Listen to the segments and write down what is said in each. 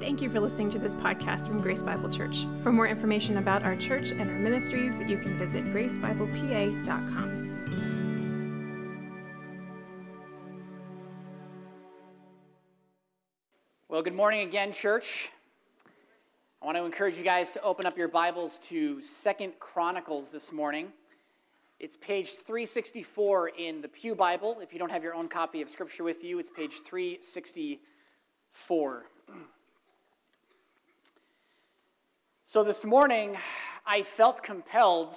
Thank you for listening to this podcast from Grace Bible Church. For more information about our church and our ministries, you can visit gracebiblepa.com. Well, good morning again, church. I want to encourage you guys to open up your Bibles to Second Chronicles this morning. It's page 364 in the Pew Bible. If you don't have your own copy of Scripture with you, it's page 364. So this morning, I felt compelled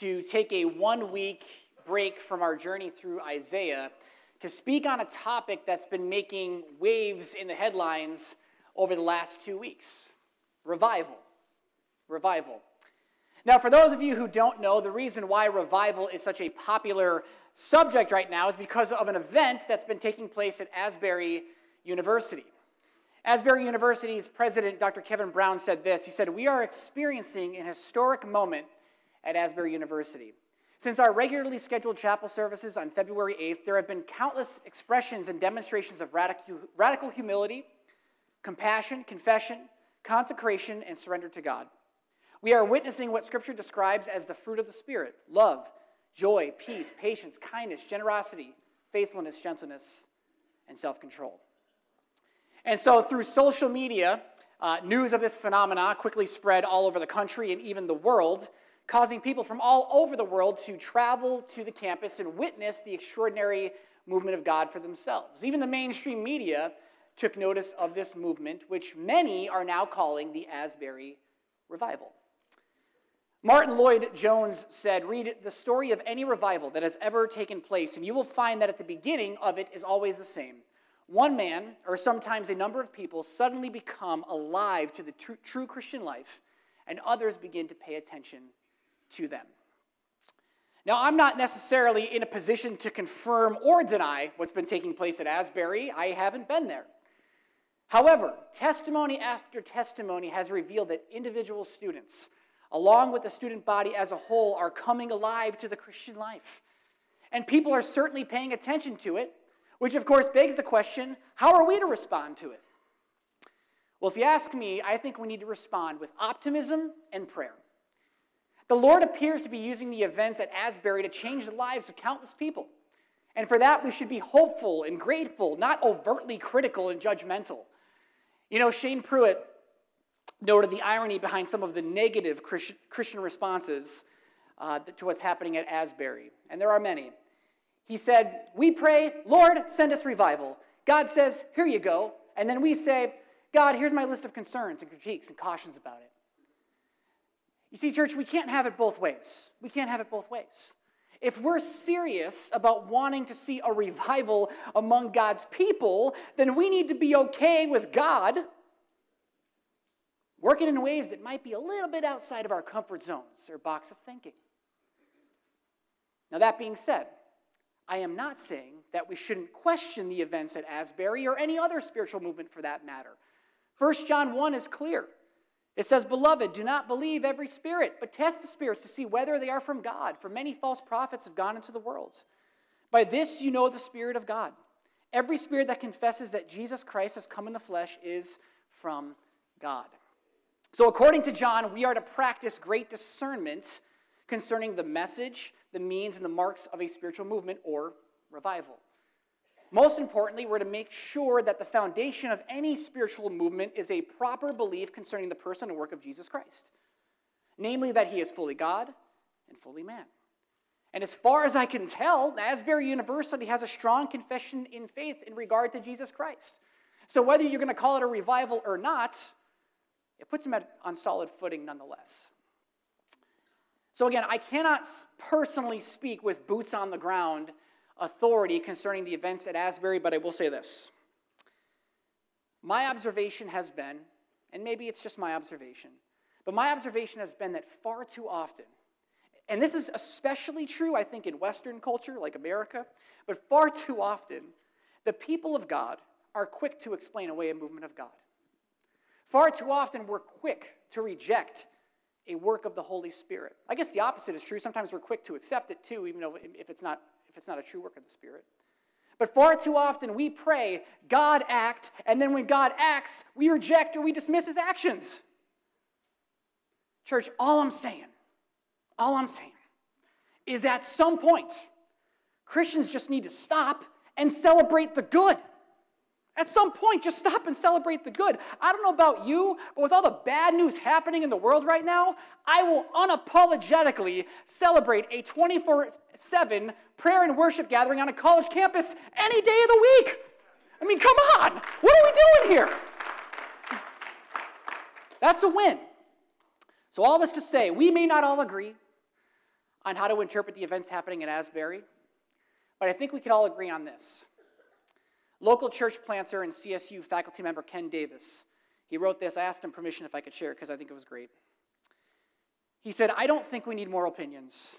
to take a one week break from our journey through Isaiah to speak on a topic that's been making waves in the headlines over the last two weeks revival. Revival. Now, for those of you who don't know, the reason why revival is such a popular subject right now is because of an event that's been taking place at Asbury University. Asbury University's president, Dr. Kevin Brown, said this. He said, We are experiencing an historic moment at Asbury University. Since our regularly scheduled chapel services on February 8th, there have been countless expressions and demonstrations of radical, radical humility, compassion, confession, consecration, and surrender to God. We are witnessing what Scripture describes as the fruit of the Spirit love, joy, peace, patience, kindness, generosity, faithfulness, gentleness, and self control. And so, through social media, uh, news of this phenomena quickly spread all over the country and even the world, causing people from all over the world to travel to the campus and witness the extraordinary movement of God for themselves. Even the mainstream media took notice of this movement, which many are now calling the Asbury Revival. Martyn Lloyd-Jones said, Read the story of any revival that has ever taken place, and you will find that at the beginning of it is always the same. One man, or sometimes a number of people, suddenly become alive to the tr- true Christian life, and others begin to pay attention to them. Now, I'm not necessarily in a position to confirm or deny what's been taking place at Asbury. I haven't been there. However, testimony after testimony has revealed that individual students, along with the student body as a whole, are coming alive to the Christian life. And people are certainly paying attention to it which, of course, begs the question how are we to respond to it? Well, if you ask me, I think we need to respond with optimism and prayer. The Lord appears to be using the events at Asbury to change the lives of countless people. And for that, we should be hopeful and grateful, not overtly critical and judgmental. You know, Shane Pruitt noted the irony behind some of the negative Christian responses uh, to what's happening at Asbury, and there are many. He said, We pray, Lord, send us revival. God says, Here you go. And then we say, God, here's my list of concerns and critiques and cautions about it. You see, church, we can't have it both ways. We can't have it both ways. If we're serious about wanting to see a revival among God's people, then we need to be okay with God working in ways that might be a little bit outside of our comfort zones or box of thinking. Now, that being said, I am not saying that we shouldn't question the events at Asbury or any other spiritual movement for that matter. 1 John 1 is clear. It says, Beloved, do not believe every spirit, but test the spirits to see whether they are from God, for many false prophets have gone into the world. By this you know the Spirit of God. Every spirit that confesses that Jesus Christ has come in the flesh is from God. So, according to John, we are to practice great discernment concerning the message, the means, and the marks of a spiritual movement or revival. Most importantly, we're to make sure that the foundation of any spiritual movement is a proper belief concerning the person and work of Jesus Christ, namely that he is fully God and fully man. And as far as I can tell, Asbury University has a strong confession in faith in regard to Jesus Christ. So whether you're going to call it a revival or not, it puts them on solid footing nonetheless. So, again, I cannot personally speak with boots on the ground authority concerning the events at Asbury, but I will say this. My observation has been, and maybe it's just my observation, but my observation has been that far too often, and this is especially true, I think, in Western culture like America, but far too often, the people of God are quick to explain away a movement of God. Far too often, we're quick to reject a work of the Holy Spirit. I guess the opposite is true. Sometimes we're quick to accept it too, even though if it's not, if it's not a true work of the Spirit. But far too often we pray, God act, and then when God acts, we reject or we dismiss his actions. Church, all I'm saying, all I'm saying is at some point, Christians just need to stop and celebrate the good. At some point, just stop and celebrate the good. I don't know about you, but with all the bad news happening in the world right now, I will unapologetically celebrate a 24 7 prayer and worship gathering on a college campus any day of the week. I mean, come on. What are we doing here? That's a win. So, all this to say, we may not all agree on how to interpret the events happening in Asbury, but I think we can all agree on this. Local church planter and CSU faculty member Ken Davis, he wrote this. I asked him permission if I could share it because I think it was great. He said, I don't think we need more opinions,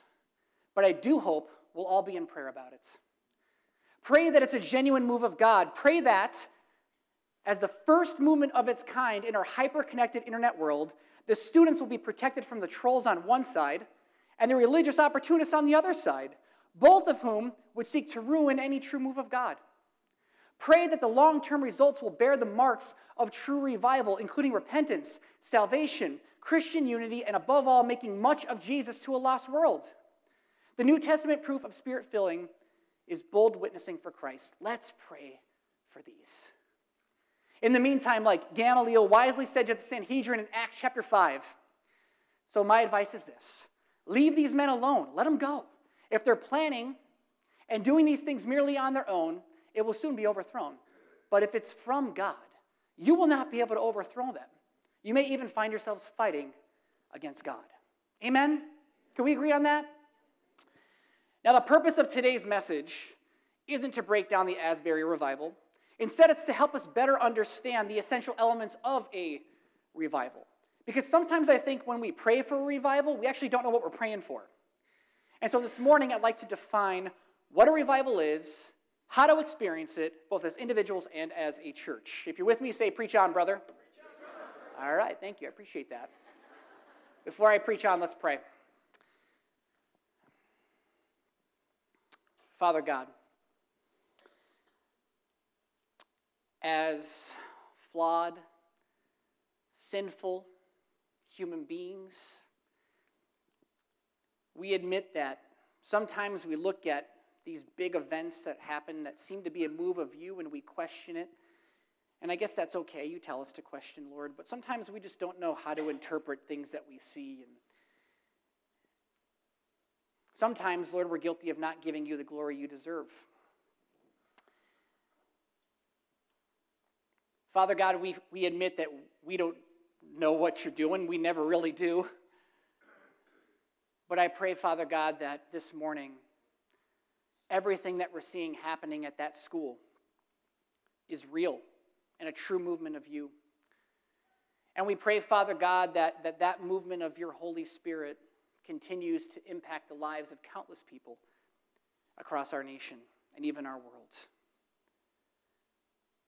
but I do hope we'll all be in prayer about it. Pray that it's a genuine move of God. Pray that, as the first movement of its kind in our hyper connected internet world, the students will be protected from the trolls on one side and the religious opportunists on the other side, both of whom would seek to ruin any true move of God. Pray that the long term results will bear the marks of true revival, including repentance, salvation, Christian unity, and above all, making much of Jesus to a lost world. The New Testament proof of spirit filling is bold witnessing for Christ. Let's pray for these. In the meantime, like Gamaliel wisely said to the Sanhedrin in Acts chapter 5, so my advice is this leave these men alone, let them go. If they're planning and doing these things merely on their own, it will soon be overthrown. But if it's from God, you will not be able to overthrow them. You may even find yourselves fighting against God. Amen? Can we agree on that? Now, the purpose of today's message isn't to break down the Asbury revival. Instead, it's to help us better understand the essential elements of a revival. Because sometimes I think when we pray for a revival, we actually don't know what we're praying for. And so this morning, I'd like to define what a revival is how to experience it, both as individuals and as a church. If you're with me, say, Preach on, brother. Preach on, brother. All right, thank you. I appreciate that. Before I preach on, let's pray. Father God, as flawed, sinful human beings, we admit that sometimes we look at these big events that happen that seem to be a move of you and we question it. And I guess that's okay. You tell us to question, Lord. But sometimes we just don't know how to interpret things that we see. And sometimes, Lord, we're guilty of not giving you the glory you deserve. Father God, we, we admit that we don't know what you're doing. We never really do. But I pray, Father God, that this morning, everything that we're seeing happening at that school is real and a true movement of you. And we pray, Father God, that that, that movement of your Holy Spirit continues to impact the lives of countless people across our nation and even our world.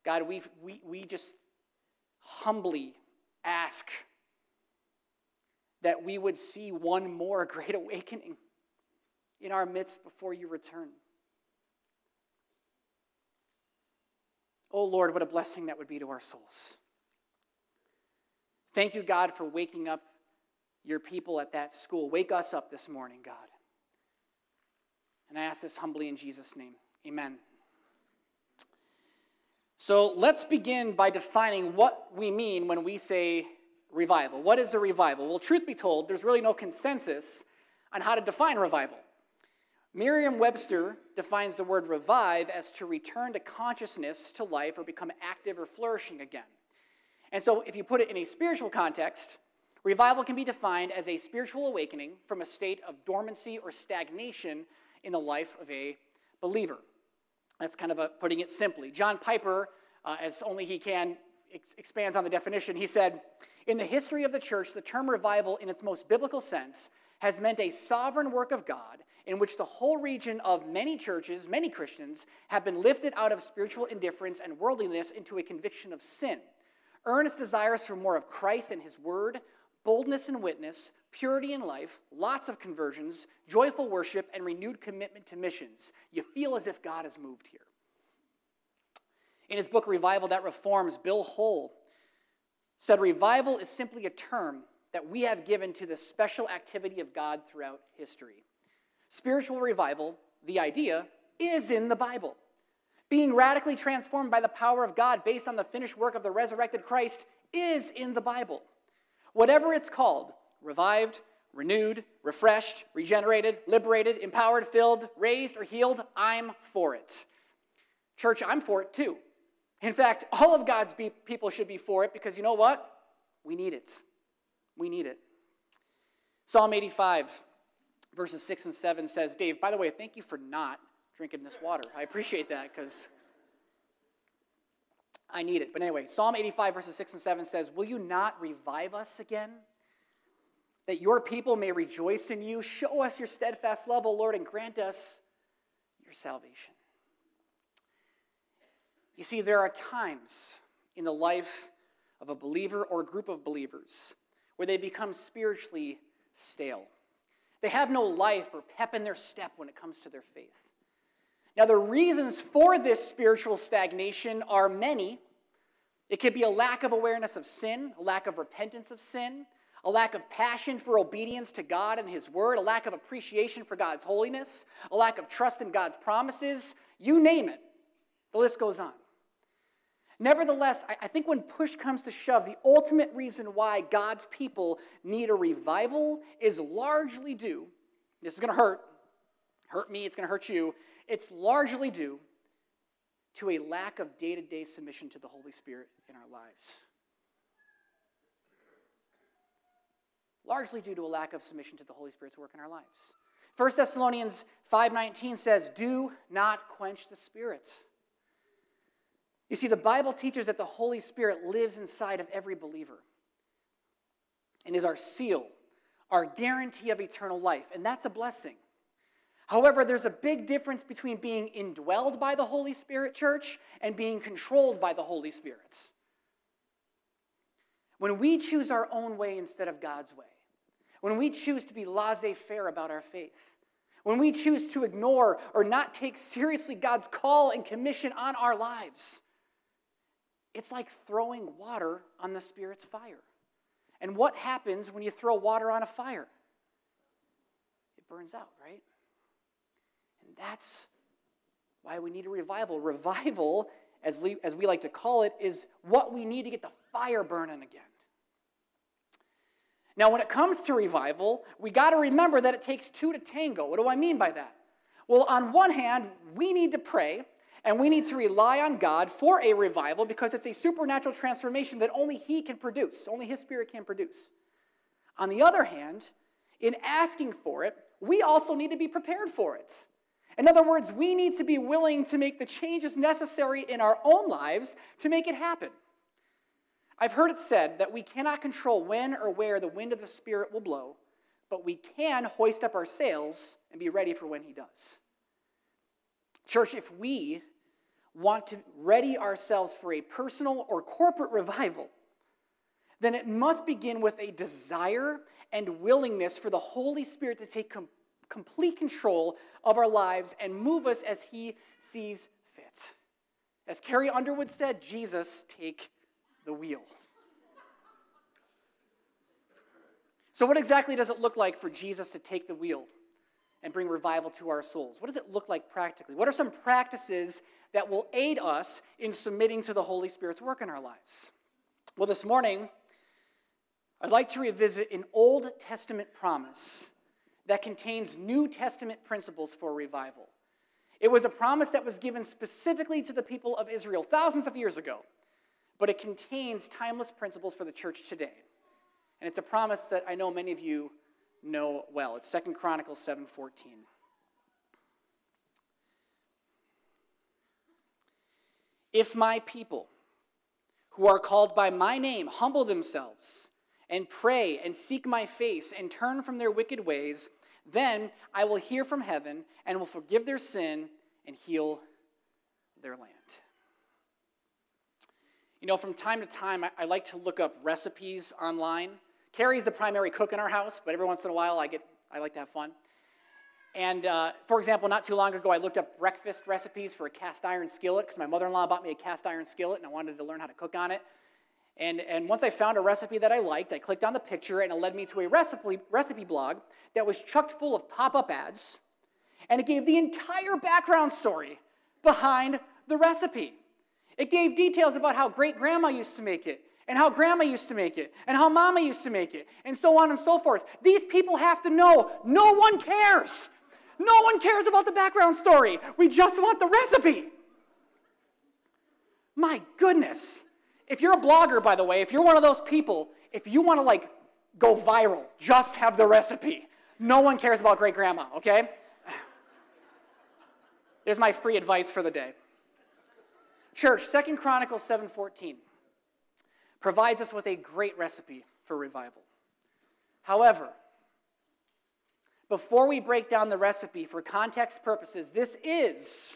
God, we we, we just humbly ask that we would see one more great awakening in our midst before you return. Oh Lord, what a blessing that would be to our souls. Thank you, God, for waking up your people at that school. Wake us up this morning, God. And I ask this humbly in Jesus' name. Amen. So let's begin by defining what we mean when we say revival. What is a revival? Well, truth be told, there's really no consensus on how to define revival. Merriam Webster defines the word revive as to return to consciousness, to life, or become active or flourishing again. And so, if you put it in a spiritual context, revival can be defined as a spiritual awakening from a state of dormancy or stagnation in the life of a believer. That's kind of a, putting it simply. John Piper, uh, as only he can, ex- expands on the definition. He said, In the history of the church, the term revival, in its most biblical sense, has meant a sovereign work of God in which the whole region of many churches, many Christians, have been lifted out of spiritual indifference and worldliness into a conviction of sin. Earnest desires for more of Christ and His Word, boldness in witness, purity in life, lots of conversions, joyful worship, and renewed commitment to missions. You feel as if God has moved here. In his book, Revival That Reforms, Bill Hull said revival is simply a term that we have given to the special activity of God throughout history. Spiritual revival, the idea, is in the Bible. Being radically transformed by the power of God based on the finished work of the resurrected Christ is in the Bible. Whatever it's called, revived, renewed, refreshed, regenerated, liberated, empowered, filled, raised, or healed, I'm for it. Church, I'm for it too. In fact, all of God's people should be for it because you know what? We need it. We need it. Psalm 85, verses 6 and 7 says, Dave, by the way, thank you for not drinking this water. I appreciate that because I need it. But anyway, Psalm 85, verses 6 and 7 says, Will you not revive us again? That your people may rejoice in you. Show us your steadfast love, O Lord, and grant us your salvation. You see, there are times in the life of a believer or a group of believers where they become spiritually stale. They have no life or pep in their step when it comes to their faith. Now, the reasons for this spiritual stagnation are many. It could be a lack of awareness of sin, a lack of repentance of sin, a lack of passion for obedience to God and His Word, a lack of appreciation for God's holiness, a lack of trust in God's promises. You name it. The list goes on. Nevertheless, I think when push comes to shove, the ultimate reason why God's people need a revival is largely due, this is going to hurt, hurt me, it's going to hurt you, it's largely due to a lack of day to day submission to the Holy Spirit in our lives. Largely due to a lack of submission to the Holy Spirit's work in our lives. 1 Thessalonians 5:19 says, "Do not quench the spirit." You see, the Bible teaches that the Holy Spirit lives inside of every believer and is our seal, our guarantee of eternal life, and that's a blessing. However, there's a big difference between being indwelled by the Holy Spirit, church, and being controlled by the Holy Spirit. When we choose our own way instead of God's way, when we choose to be laissez faire about our faith, when we choose to ignore or not take seriously God's call and commission on our lives, it's like throwing water on the Spirit's fire. And what happens when you throw water on a fire? It burns out, right? And that's why we need a revival. Revival, as, we, as we like to call it, is what we need to get the fire burning again. Now, when it comes to revival, we got to remember that it takes two to tango. What do I mean by that? Well, on one hand, we need to pray and we need to rely on God for a revival because it's a supernatural transformation that only He can produce, only His Spirit can produce. On the other hand, in asking for it, we also need to be prepared for it. In other words, we need to be willing to make the changes necessary in our own lives to make it happen. I've heard it said that we cannot control when or where the wind of the Spirit will blow, but we can hoist up our sails and be ready for when He does. Church, if we want to ready ourselves for a personal or corporate revival, then it must begin with a desire and willingness for the Holy Spirit to take com- complete control of our lives and move us as He sees fit. As Carrie Underwood said, Jesus, take the wheel. So, what exactly does it look like for Jesus to take the wheel and bring revival to our souls? What does it look like practically? What are some practices that will aid us in submitting to the Holy Spirit's work in our lives. Well, this morning, I'd like to revisit an Old Testament promise that contains New Testament principles for revival. It was a promise that was given specifically to the people of Israel thousands of years ago, but it contains timeless principles for the church today. And it's a promise that I know many of you know well. It's 2 Chronicles 7:14. If my people, who are called by my name, humble themselves and pray and seek my face and turn from their wicked ways, then I will hear from heaven and will forgive their sin and heal their land. You know, from time to time, I, I like to look up recipes online. Carrie's the primary cook in our house, but every once in a while I get I like to have fun. And uh, for example, not too long ago, I looked up breakfast recipes for a cast iron skillet because my mother in law bought me a cast iron skillet and I wanted to learn how to cook on it. And, and once I found a recipe that I liked, I clicked on the picture and it led me to a recipe, recipe blog that was chucked full of pop up ads. And it gave the entire background story behind the recipe. It gave details about how great grandma used to make it, and how grandma used to make it, and how mama used to make it, and so on and so forth. These people have to know no one cares. No one cares about the background story. We just want the recipe. My goodness. If you're a blogger, by the way, if you're one of those people, if you want to like go viral, just have the recipe. No one cares about great grandma, okay? There's my free advice for the day. Church, Second Chronicles 7:14 provides us with a great recipe for revival. However, before we break down the recipe for context purposes, this is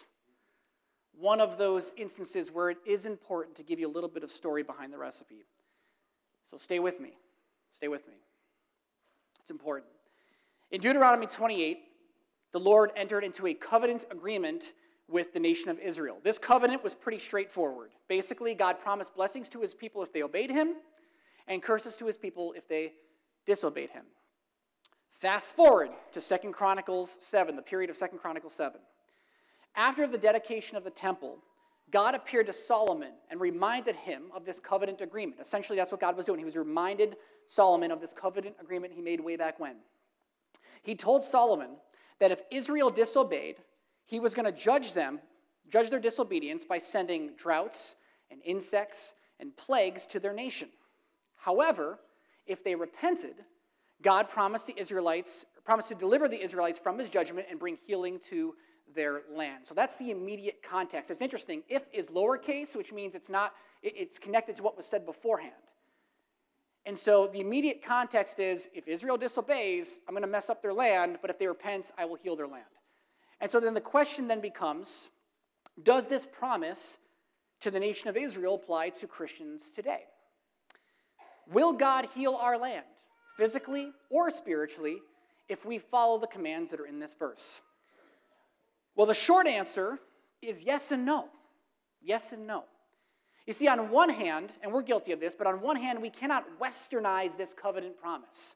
one of those instances where it is important to give you a little bit of story behind the recipe. So stay with me. Stay with me. It's important. In Deuteronomy 28, the Lord entered into a covenant agreement with the nation of Israel. This covenant was pretty straightforward. Basically, God promised blessings to his people if they obeyed him, and curses to his people if they disobeyed him. Fast forward to Second Chronicles 7, the period of Second Chronicles 7. After the dedication of the temple, God appeared to Solomon and reminded him of this covenant agreement. Essentially, that's what God was doing. He was reminded Solomon of this covenant agreement he made way back when. He told Solomon that if Israel disobeyed, he was going to judge them, judge their disobedience by sending droughts and insects and plagues to their nation. However, if they repented, God promised the Israelites, promised to deliver the Israelites from his judgment and bring healing to their land. So that's the immediate context. It's interesting. If is lowercase, which means it's not, it's connected to what was said beforehand. And so the immediate context is if Israel disobeys, I'm going to mess up their land, but if they repent, I will heal their land. And so then the question then becomes does this promise to the nation of Israel apply to Christians today? Will God heal our land? Physically or spiritually, if we follow the commands that are in this verse? Well, the short answer is yes and no. Yes and no. You see, on one hand, and we're guilty of this, but on one hand, we cannot westernize this covenant promise.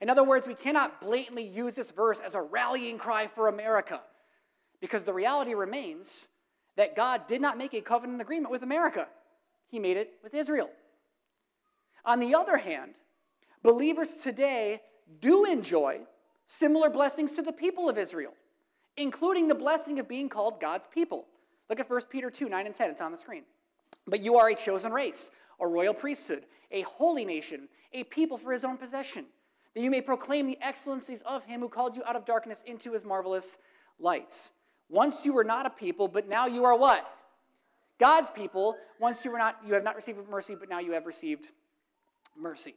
In other words, we cannot blatantly use this verse as a rallying cry for America, because the reality remains that God did not make a covenant agreement with America, He made it with Israel. On the other hand, Believers today do enjoy similar blessings to the people of Israel, including the blessing of being called God's people. Look at 1 Peter 2 9 and 10, it's on the screen. But you are a chosen race, a royal priesthood, a holy nation, a people for his own possession, that you may proclaim the excellencies of him who called you out of darkness into his marvelous light. Once you were not a people, but now you are what? God's people. Once you were not, you have not received mercy, but now you have received mercy.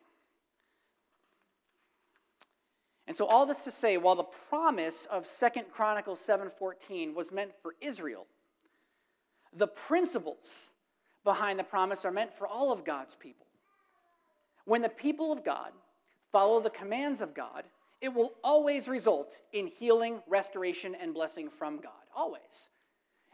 And so all this to say, while the promise of Second Chronicles 7:14 was meant for Israel, the principles behind the promise are meant for all of God's people. When the people of God follow the commands of God, it will always result in healing, restoration, and blessing from God. Always.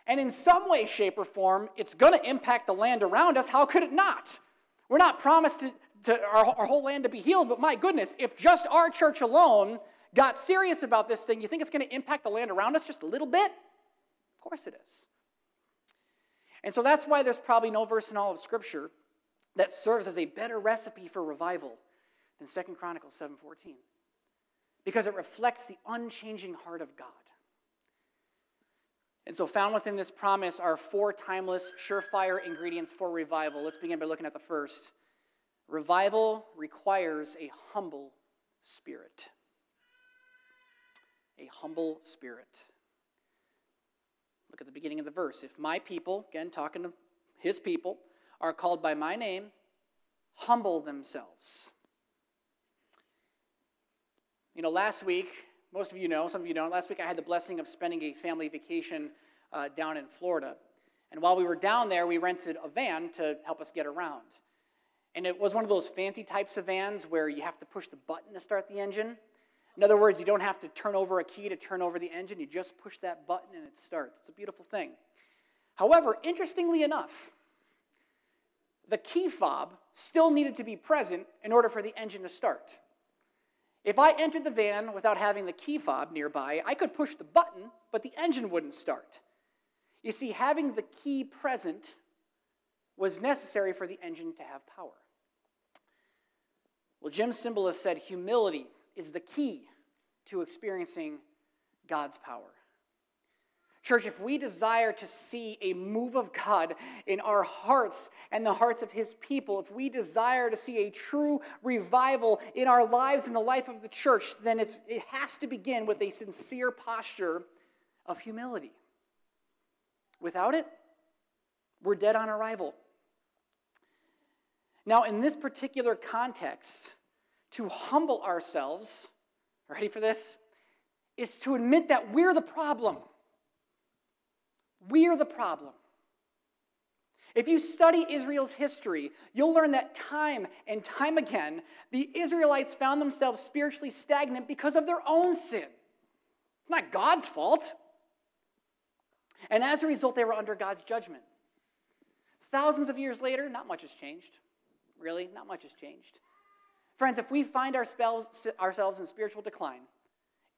And in some way, shape, or form, it's going to impact the land around us. How could it not? We're not promised to, to our, our whole land to be healed, but my goodness, if just our church alone got serious about this thing, you think it's going to impact the land around us just a little bit? Of course it is. And so that's why there's probably no verse in all of Scripture that serves as a better recipe for revival than Second Chronicles 7:14. Because it reflects the unchanging heart of God. And so, found within this promise are four timeless, surefire ingredients for revival. Let's begin by looking at the first. Revival requires a humble spirit. A humble spirit. Look at the beginning of the verse. If my people, again talking to his people, are called by my name, humble themselves. You know, last week, most of you know, some of you don't, last week I had the blessing of spending a family vacation uh, down in Florida. And while we were down there, we rented a van to help us get around. And it was one of those fancy types of vans where you have to push the button to start the engine. In other words, you don't have to turn over a key to turn over the engine, you just push that button and it starts. It's a beautiful thing. However, interestingly enough, the key fob still needed to be present in order for the engine to start. If I entered the van without having the key fob nearby, I could push the button, but the engine wouldn't start. You see, having the key present was necessary for the engine to have power. Well, Jim Cymbala said humility is the key to experiencing God's power. Church, if we desire to see a move of God in our hearts and the hearts of His people, if we desire to see a true revival in our lives and the life of the church, then it has to begin with a sincere posture of humility. Without it, we're dead on arrival. Now, in this particular context, to humble ourselves, ready for this, is to admit that we're the problem. We're the problem. If you study Israel's history, you'll learn that time and time again, the Israelites found themselves spiritually stagnant because of their own sin. It's not God's fault. And as a result, they were under God's judgment. Thousands of years later, not much has changed. Really, not much has changed. Friends, if we find ourselves, in spiritual decline,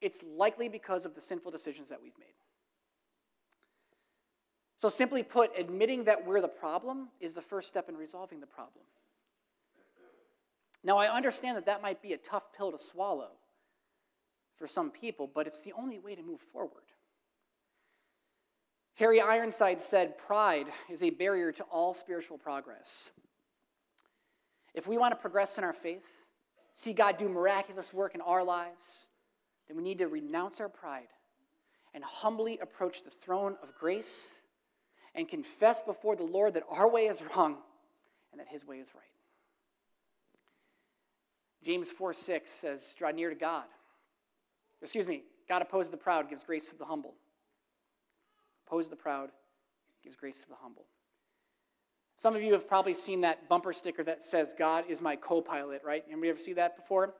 it's likely because of the sinful decisions that we've made. So, simply put, admitting that we're the problem is the first step in resolving the problem. Now, I understand that that might be a tough pill to swallow for some people, but it's the only way to move forward. Harry Ironside said, Pride is a barrier to all spiritual progress. If we want to progress in our faith, see God do miraculous work in our lives, then we need to renounce our pride and humbly approach the throne of grace and confess before the Lord that our way is wrong and that his way is right. James 4 6 says, Draw near to God. Excuse me, God opposes the proud, gives grace to the humble. Opposes the proud, gives grace to the humble. Some of you have probably seen that bumper sticker that says, God is my co pilot, right? Anybody ever see that before?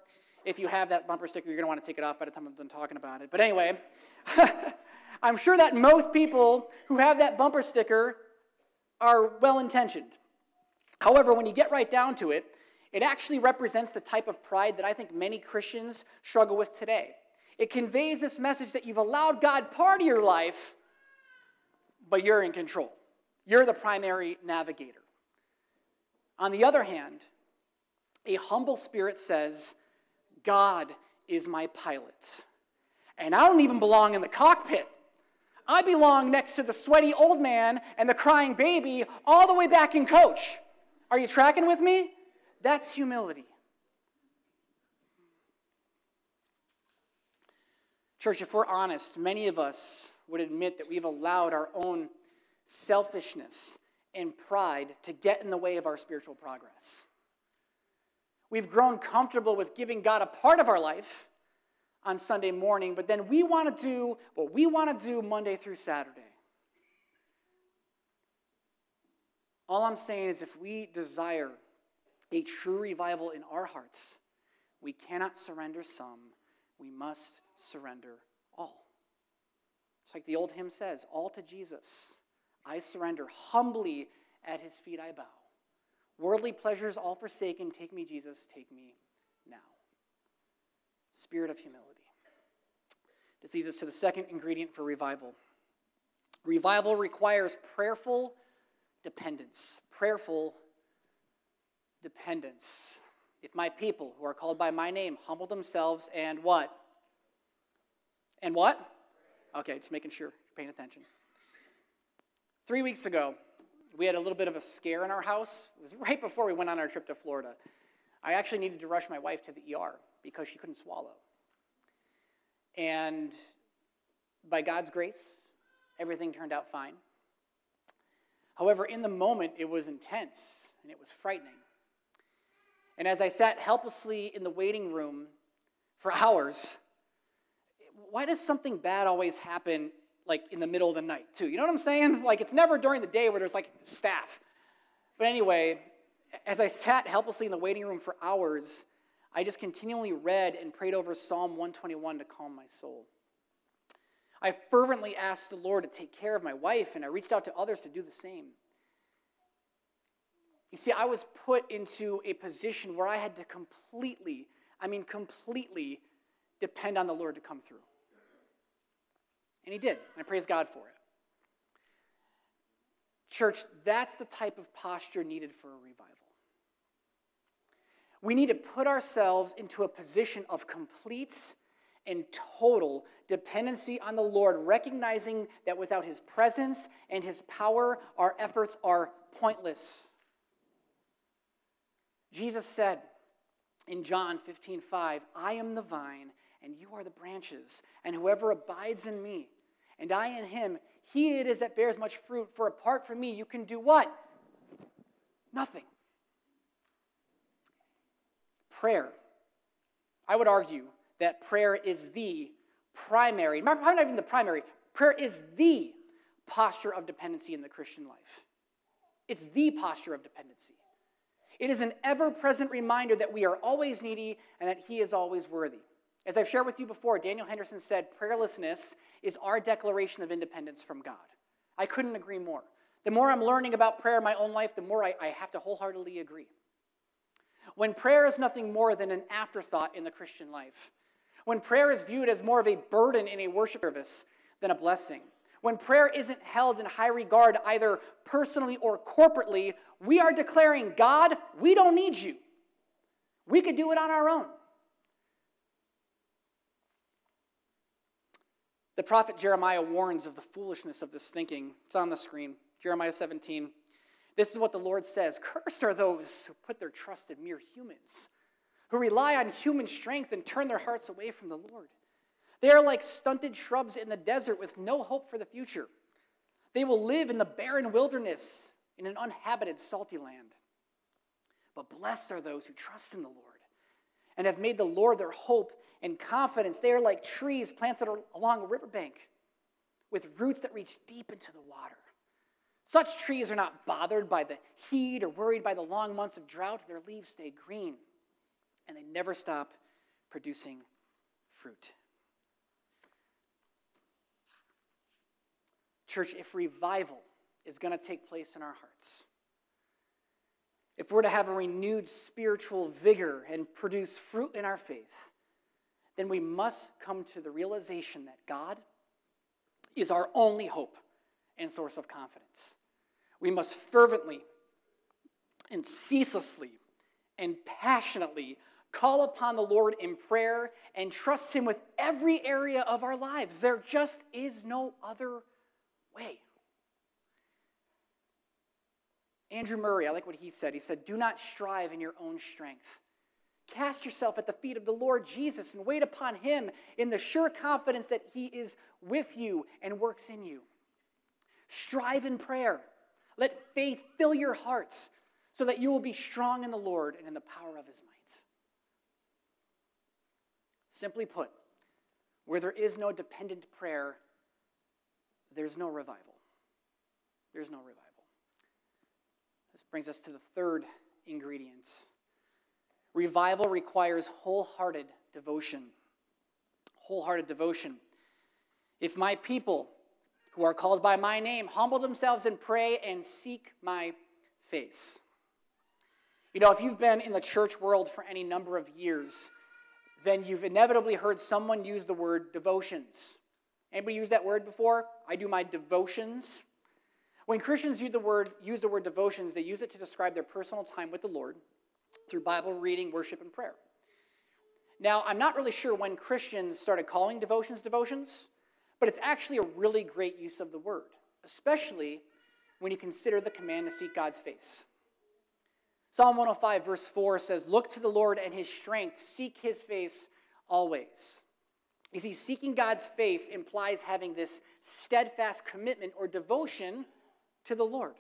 If you have that bumper sticker, you're going to want to take it off by the time I'm done talking about it. But anyway, I'm sure that most people who have that bumper sticker are well intentioned. However, when you get right down to it, it actually represents the type of pride that I think many Christians struggle with today. It conveys this message that you've allowed God part of your life, but you're in control. You're the primary navigator. On the other hand, a humble spirit says, God is my pilot. And I don't even belong in the cockpit. I belong next to the sweaty old man and the crying baby all the way back in coach. Are you tracking with me? That's humility. Church, if we're honest, many of us would admit that we've allowed our own selfishness and pride to get in the way of our spiritual progress. We've grown comfortable with giving God a part of our life on Sunday morning, but then we want to do what we want to do Monday through Saturday. All I'm saying is if we desire a true revival in our hearts, we cannot surrender some, we must surrender all. It's like the old hymn says all to Jesus. I surrender humbly at his feet I bow. Worldly pleasures all forsaken, take me, Jesus, take me now. Spirit of humility. This leads us to the second ingredient for revival. Revival requires prayerful dependence. Prayerful dependence. If my people who are called by my name humble themselves and what? And what? Okay, just making sure you're paying attention. Three weeks ago, we had a little bit of a scare in our house. It was right before we went on our trip to Florida. I actually needed to rush my wife to the ER because she couldn't swallow. And by God's grace, everything turned out fine. However, in the moment, it was intense and it was frightening. And as I sat helplessly in the waiting room for hours, why does something bad always happen like in the middle of the night, too? You know what I'm saying? Like it's never during the day where there's like staff. But anyway, as I sat helplessly in the waiting room for hours, I just continually read and prayed over Psalm 121 to calm my soul. I fervently asked the Lord to take care of my wife, and I reached out to others to do the same. You see, I was put into a position where I had to completely, I mean, completely depend on the Lord to come through. And He did, and I praise God for it. Church, that's the type of posture needed for a revival. We need to put ourselves into a position of complete and total dependency on the Lord, recognizing that without His presence and His power, our efforts are pointless. Jesus said in John 15, 5, I am the vine, and you are the branches, and whoever abides in me, and I in him, he it is that bears much fruit, for apart from me, you can do what? Nothing. Prayer. I would argue that prayer is the primary, probably not even the primary, prayer is the posture of dependency in the Christian life. It's the posture of dependency. It is an ever present reminder that we are always needy and that He is always worthy. As I've shared with you before, Daniel Henderson said, Prayerlessness is our declaration of independence from God. I couldn't agree more. The more I'm learning about prayer in my own life, the more I, I have to wholeheartedly agree. When prayer is nothing more than an afterthought in the Christian life, when prayer is viewed as more of a burden in a worship service than a blessing, when prayer isn't held in high regard either personally or corporately, we are declaring, God, we don't need you. We could do it on our own. The prophet Jeremiah warns of the foolishness of this thinking. It's on the screen. Jeremiah 17. This is what the Lord says Cursed are those who put their trust in mere humans, who rely on human strength and turn their hearts away from the Lord. They are like stunted shrubs in the desert with no hope for the future. They will live in the barren wilderness in an uninhabited, salty land. But blessed are those who trust in the Lord and have made the Lord their hope and confidence. They are like trees planted along a riverbank with roots that reach deep into the water. Such trees are not bothered by the heat or worried by the long months of drought. Their leaves stay green and they never stop producing fruit. Church, if revival is going to take place in our hearts, if we're to have a renewed spiritual vigor and produce fruit in our faith, then we must come to the realization that God is our only hope and source of confidence. We must fervently and ceaselessly and passionately call upon the Lord in prayer and trust Him with every area of our lives. There just is no other way. Andrew Murray, I like what he said. He said, Do not strive in your own strength. Cast yourself at the feet of the Lord Jesus and wait upon him in the sure confidence that he is with you and works in you. Strive in prayer. Let faith fill your hearts so that you will be strong in the Lord and in the power of his might. Simply put, where there is no dependent prayer, there's no revival. There's no revival. This brings us to the third ingredient. Revival requires wholehearted devotion. Wholehearted devotion. If my people who are called by my name humble themselves and pray and seek my face. You know, if you've been in the church world for any number of years, then you've inevitably heard someone use the word devotions. Anybody use that word before? I do my devotions. When Christians use the word, use the word devotions, they use it to describe their personal time with the Lord through Bible reading, worship, and prayer. Now, I'm not really sure when Christians started calling devotions devotions, but it's actually a really great use of the word, especially when you consider the command to seek God's face. Psalm 105, verse 4 says, Look to the Lord and his strength, seek his face always. You see, seeking God's face implies having this steadfast commitment or devotion to the Lord.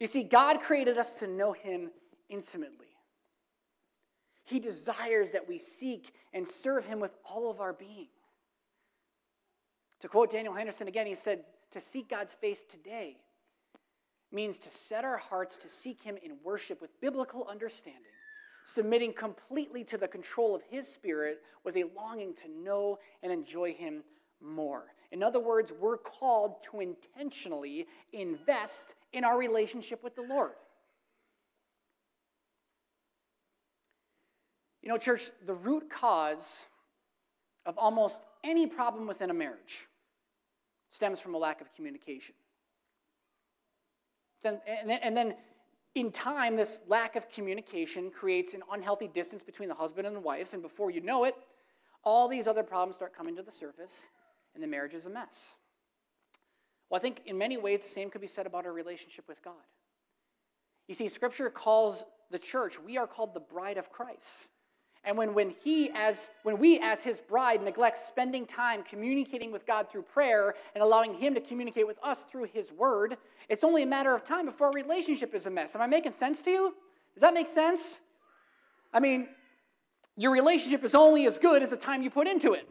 You see, God created us to know Him intimately. He desires that we seek and serve Him with all of our being. To quote Daniel Henderson again, he said, To seek God's face today means to set our hearts to seek Him in worship with biblical understanding submitting completely to the control of His Spirit with a longing to know and enjoy Him more. In other words, we're called to intentionally invest in our relationship with the Lord. You know, church, the root cause of almost any problem within a marriage stems from a lack of communication. And then, and then in time, this lack of communication creates an unhealthy distance between the husband and the wife, and before you know it, all these other problems start coming to the surface, and the marriage is a mess. Well, I think in many ways the same could be said about our relationship with God. You see, Scripture calls the church, we are called the bride of Christ. And when, when, he as, when we, as his bride, neglect spending time communicating with God through prayer and allowing him to communicate with us through his word, it's only a matter of time before our relationship is a mess. Am I making sense to you? Does that make sense? I mean, your relationship is only as good as the time you put into it.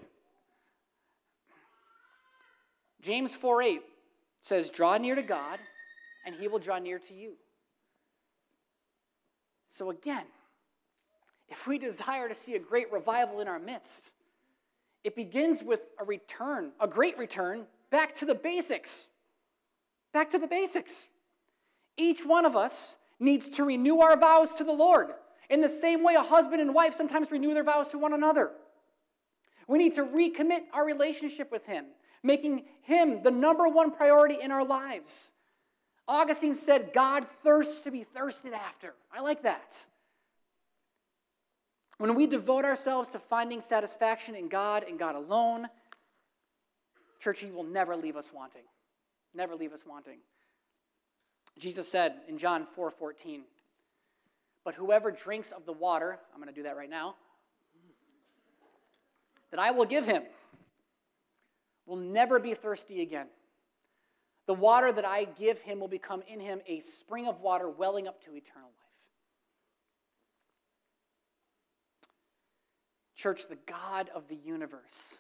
James 4 8 says, Draw near to God, and he will draw near to you. So again, if we desire to see a great revival in our midst, it begins with a return, a great return, back to the basics. Back to the basics. Each one of us needs to renew our vows to the Lord in the same way a husband and wife sometimes renew their vows to one another. We need to recommit our relationship with Him, making Him the number one priority in our lives. Augustine said, God thirsts to be thirsted after. I like that. When we devote ourselves to finding satisfaction in God and God alone, church, He will never leave us wanting. Never leave us wanting. Jesus said in John 4 14, But whoever drinks of the water, I'm going to do that right now, that I will give him will never be thirsty again. The water that I give him will become in him a spring of water welling up to eternal life. Church, the God of the universe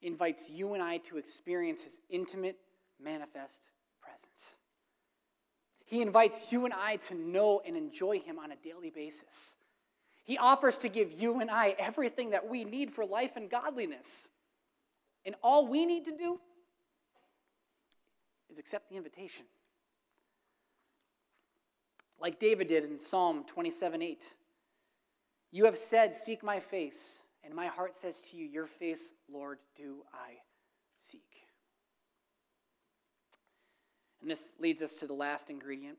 invites you and I to experience his intimate, manifest presence. He invites you and I to know and enjoy him on a daily basis. He offers to give you and I everything that we need for life and godliness. And all we need to do is accept the invitation. Like David did in Psalm 27 8. You have said, Seek my face, and my heart says to you, Your face, Lord, do I seek. And this leads us to the last ingredient.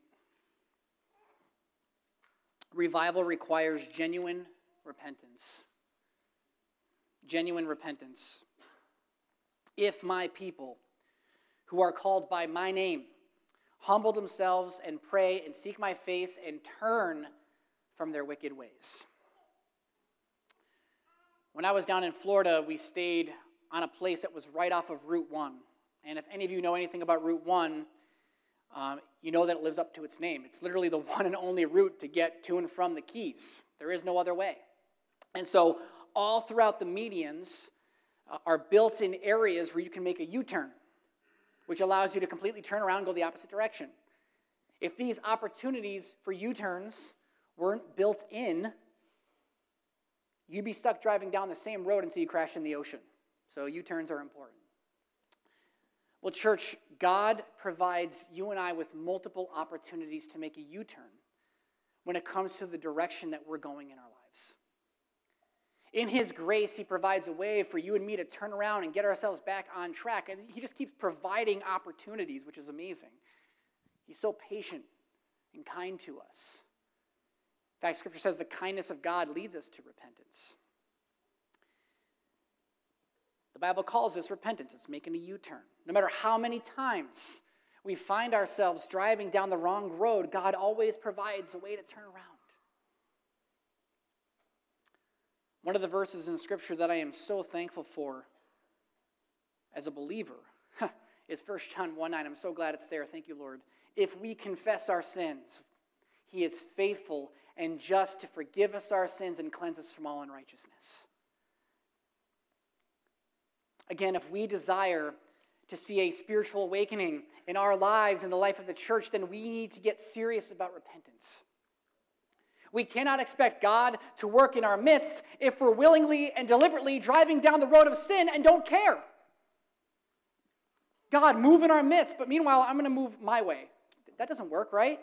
Revival requires genuine repentance. Genuine repentance. If my people, who are called by my name, humble themselves and pray and seek my face and turn from their wicked ways. When I was down in Florida, we stayed on a place that was right off of Route 1. And if any of you know anything about Route 1, um, you know that it lives up to its name. It's literally the one and only route to get to and from the Keys. There is no other way. And so, all throughout the medians uh, are built in areas where you can make a U turn, which allows you to completely turn around and go the opposite direction. If these opportunities for U turns weren't built in, you'd be stuck driving down the same road until you crash in the ocean. So U turns are important. Well, church, God provides you and I with multiple opportunities to make a U turn when it comes to the direction that we're going in our lives. In His grace, He provides a way for you and me to turn around and get ourselves back on track. And He just keeps providing opportunities, which is amazing. He's so patient and kind to us. In fact, Scripture says the kindness of God leads us to repentance. The Bible calls this repentance, it's making a U turn. No matter how many times we find ourselves driving down the wrong road, God always provides a way to turn around. One of the verses in Scripture that I am so thankful for as a believer is 1 John 1 9. I'm so glad it's there. Thank you, Lord. If we confess our sins, He is faithful and just to forgive us our sins and cleanse us from all unrighteousness. Again, if we desire to see a spiritual awakening in our lives and the life of the church, then we need to get serious about repentance. We cannot expect God to work in our midst if we're willingly and deliberately driving down the road of sin and don't care. God, move in our midst, but meanwhile, I'm going to move my way. That doesn't work, right?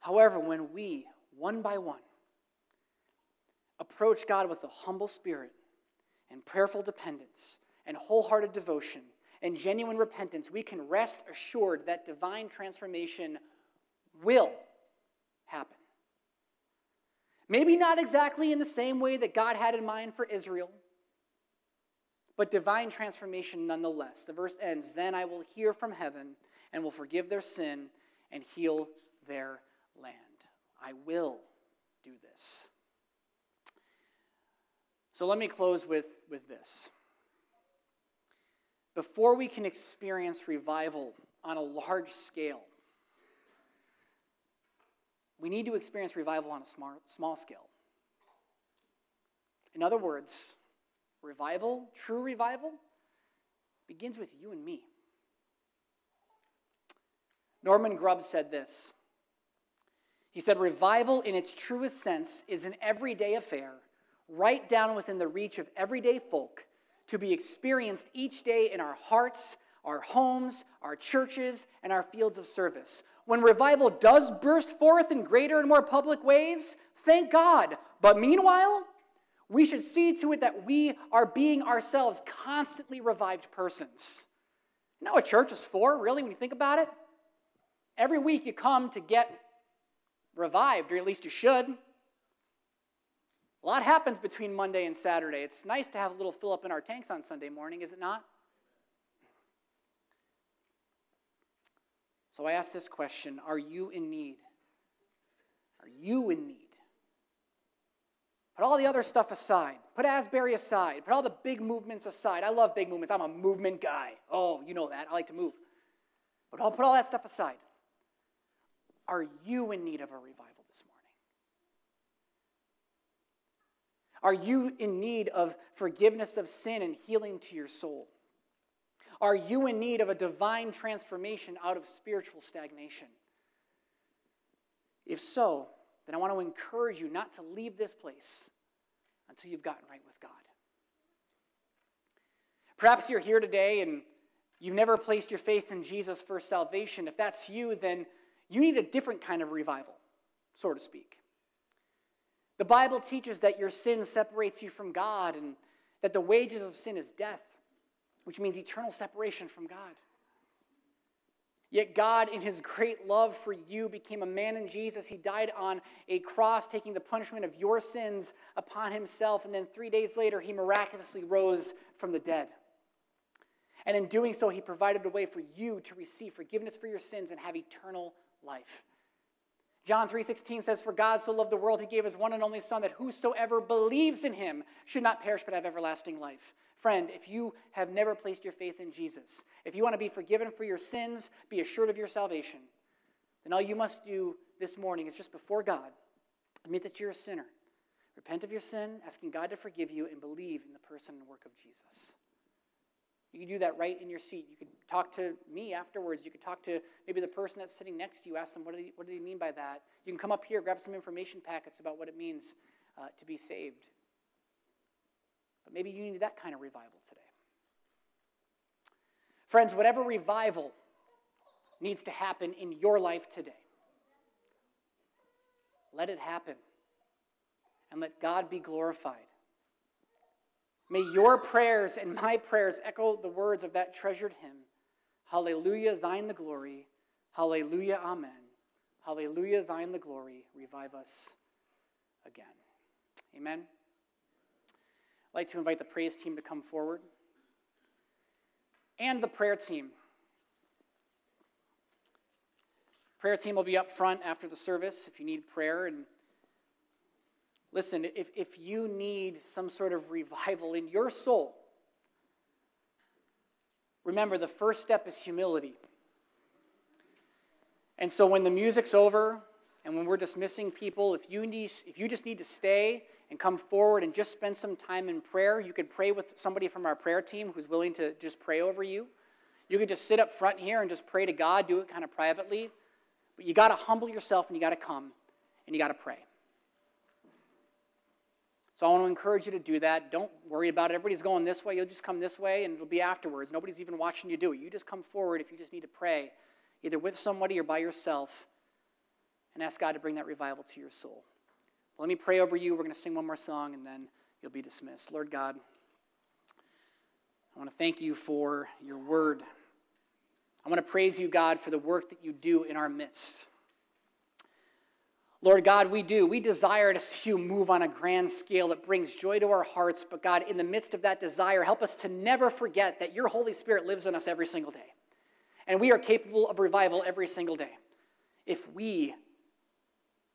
However, when we, one by one, approach God with a humble spirit and prayerful dependence and wholehearted devotion and genuine repentance, we can rest assured that divine transformation will happen. Maybe not exactly in the same way that God had in mind for Israel, but divine transformation nonetheless. The verse ends Then I will hear from heaven and will forgive their sin and heal their land. I will do this. So let me close with, with this. Before we can experience revival on a large scale, we need to experience revival on a small, small scale. In other words, revival, true revival, begins with you and me. Norman Grubb said this. He said, Revival, in its truest sense, is an everyday affair, right down within the reach of everyday folk, to be experienced each day in our hearts, our homes, our churches, and our fields of service. When revival does burst forth in greater and more public ways, thank God. But meanwhile, we should see to it that we are being ourselves constantly revived persons. You know what church is for, really, when you think about it? Every week you come to get revived, or at least you should. A lot happens between Monday and Saturday. It's nice to have a little fill up in our tanks on Sunday morning, is it not? So I ask this question Are you in need? Are you in need? Put all the other stuff aside. Put Asbury aside. Put all the big movements aside. I love big movements. I'm a movement guy. Oh, you know that. I like to move. But I'll put all that stuff aside. Are you in need of a revival this morning? Are you in need of forgiveness of sin and healing to your soul? Are you in need of a divine transformation out of spiritual stagnation? If so, then I want to encourage you not to leave this place until you've gotten right with God. Perhaps you're here today and you've never placed your faith in Jesus for salvation. If that's you, then you need a different kind of revival, so to speak. The Bible teaches that your sin separates you from God and that the wages of sin is death, which means eternal separation from God. Yet God, in his great love for you, became a man in Jesus. He died on a cross, taking the punishment of your sins upon himself. And then three days later, he miraculously rose from the dead. And in doing so, he provided a way for you to receive forgiveness for your sins and have eternal life. John 3:16 says for God so loved the world he gave his one and only son that whosoever believes in him should not perish but have everlasting life. Friend, if you have never placed your faith in Jesus, if you want to be forgiven for your sins, be assured of your salvation, then all you must do this morning is just before God admit that you're a sinner. Repent of your sin, asking God to forgive you and believe in the person and work of Jesus. You can do that right in your seat. You could talk to me afterwards. You could talk to maybe the person that's sitting next to you. Ask them, what did he, what did he mean by that? You can come up here, grab some information packets about what it means uh, to be saved. But maybe you need that kind of revival today. Friends, whatever revival needs to happen in your life today, let it happen. And let God be glorified. May your prayers and my prayers echo the words of that treasured hymn Hallelujah, thine the glory. Hallelujah, amen. Hallelujah, thine the glory. Revive us again. Amen. I'd like to invite the praise team to come forward and the prayer team. Prayer team will be up front after the service if you need prayer and Listen, if, if you need some sort of revival in your soul, remember the first step is humility. And so when the music's over and when we're dismissing people, if you, need, if you just need to stay and come forward and just spend some time in prayer, you could pray with somebody from our prayer team who's willing to just pray over you. You could just sit up front here and just pray to God, do it kind of privately. But you got to humble yourself and you got to come and you got to pray. So I want to encourage you to do that. Don't worry about it. Everybody's going this way. You'll just come this way and it'll be afterwards. Nobody's even watching you do it. You just come forward if you just need to pray, either with somebody or by yourself, and ask God to bring that revival to your soul. Well, let me pray over you. We're going to sing one more song and then you'll be dismissed. Lord God, I want to thank you for your word. I want to praise you, God, for the work that you do in our midst. Lord God, we do. We desire to see you move on a grand scale that brings joy to our hearts. But God, in the midst of that desire, help us to never forget that your Holy Spirit lives in us every single day. And we are capable of revival every single day if we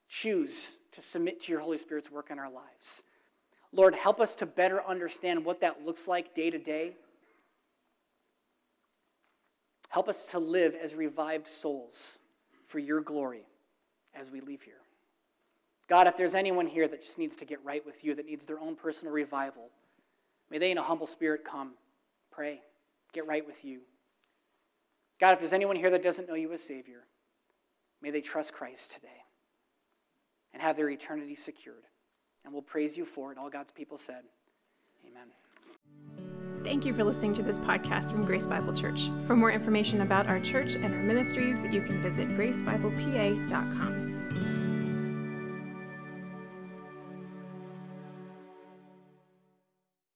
choose to submit to your Holy Spirit's work in our lives. Lord, help us to better understand what that looks like day to day. Help us to live as revived souls for your glory as we leave here. God, if there's anyone here that just needs to get right with you, that needs their own personal revival, may they in a humble spirit come, pray, get right with you. God, if there's anyone here that doesn't know you as Savior, may they trust Christ today and have their eternity secured. And we'll praise you for it. All God's people said, Amen. Thank you for listening to this podcast from Grace Bible Church. For more information about our church and our ministries, you can visit gracebiblepa.com.